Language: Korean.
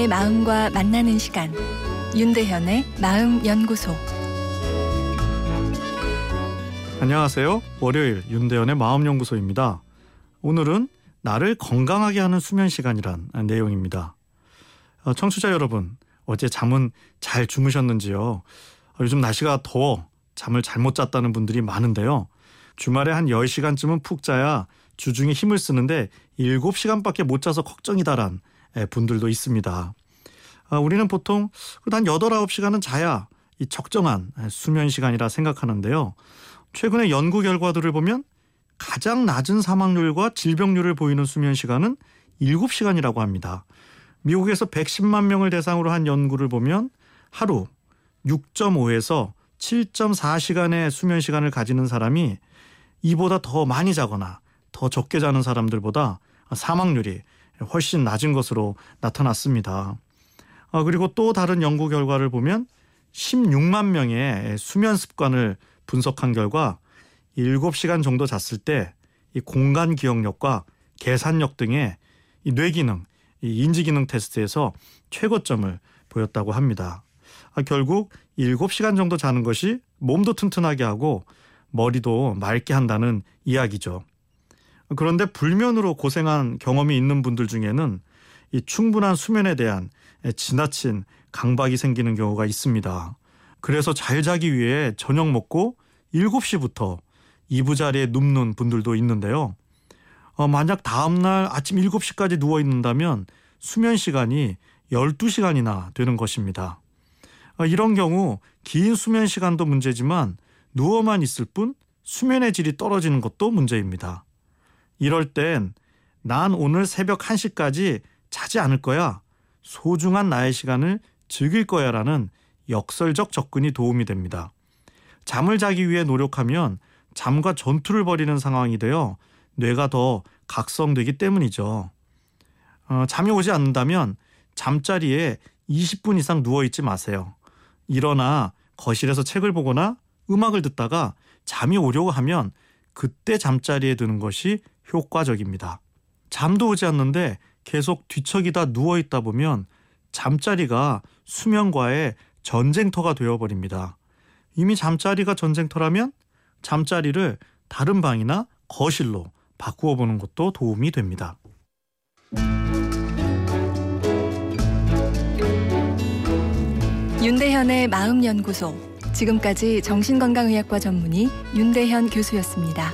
내 마음과 만나는 시간 윤대현의 마음 연구소 안녕하세요. 월요일 윤대현의 마음 연구소입니다. 오늘은 나를 건강하게 하는 수면 시간이란 내용입니다. 어, 청취자 여러분, 어제 잠은 잘 주무셨는지요? 어, 요즘 날씨가 더워 잠을 잘못 잤다는 분들이 많은데요. 주말에 한 10시간쯤은 푹 자야 주중에 힘을 쓰는데 7시간밖에 못 자서 걱정이다란 분들도 있습니다. 아, 우리는 보통 한 8, 9시간은 자야 이 적정한 수면 시간이라 생각하는데요. 최근의 연구 결과들을 보면 가장 낮은 사망률과 질병률을 보이는 수면 시간은 7시간이라고 합니다. 미국에서 110만 명을 대상으로 한 연구를 보면 하루 6.5에서 7.4시간의 수면 시간을 가지는 사람이 이보다 더 많이 자거나 더 적게 자는 사람들보다 사망률이 훨씬 낮은 것으로 나타났습니다. 아, 그리고 또 다른 연구 결과를 보면 16만 명의 수면 습관을 분석한 결과 7시간 정도 잤을 때 이 공간 기억력과 계산력 등의 이 뇌기능, 이 인지기능 테스트에서 최고점을 보였다고 합니다. 아, 결국 7시간 정도 자는 것이 몸도 튼튼하게 하고 머리도 맑게 한다는 이야기죠. 그런데 불면으로 고생한 경험이 있는 분들 중에는 이 충분한 수면에 대한 지나친 강박이 생기는 경우가 있습니다. 그래서 잘 자기 위해 저녁 먹고 7시부터 이부자리에 눕는 분들도 있는데요. 어, 만약 다음날 아침 7시까지 누워 있는다면 수면 시간이 12시간이나 되는 것입니다. 어, 이런 경우 긴 수면 시간도 문제지만 누워만 있을 뿐 수면의 질이 떨어지는 것도 문제입니다. 이럴 땐 난 오늘 새벽 1시까지 자지 않을 거야. 소중한 나의 시간을 즐길 거야 라는 역설적 접근이 도움이 됩니다. 잠을 자기 위해 노력하면 잠과 전투를 벌이는 상황이 되어 뇌가 더 각성되기 때문이죠. 어, 잠이 오지 않는다면 잠자리에 20분 이상 누워있지 마세요. 일어나 거실에서 책을 보거나 음악을 듣다가 잠이 오려고 하면 그때 잠자리에 드는 것이 효과적입니다. 잠도 오지 않는데 계속 뒤척이다 누워 있다 보면 잠자리가 수면과의 전쟁터가 되어버립니다. 이미 잠자리가 전쟁터라면 잠자리를 다른 방이나 거실로 바꾸어 보는 것도 도움이 됩니다. 윤대현의 마음연구소 지금까지 정신건강의학과 전문의 윤대현 교수였습니다.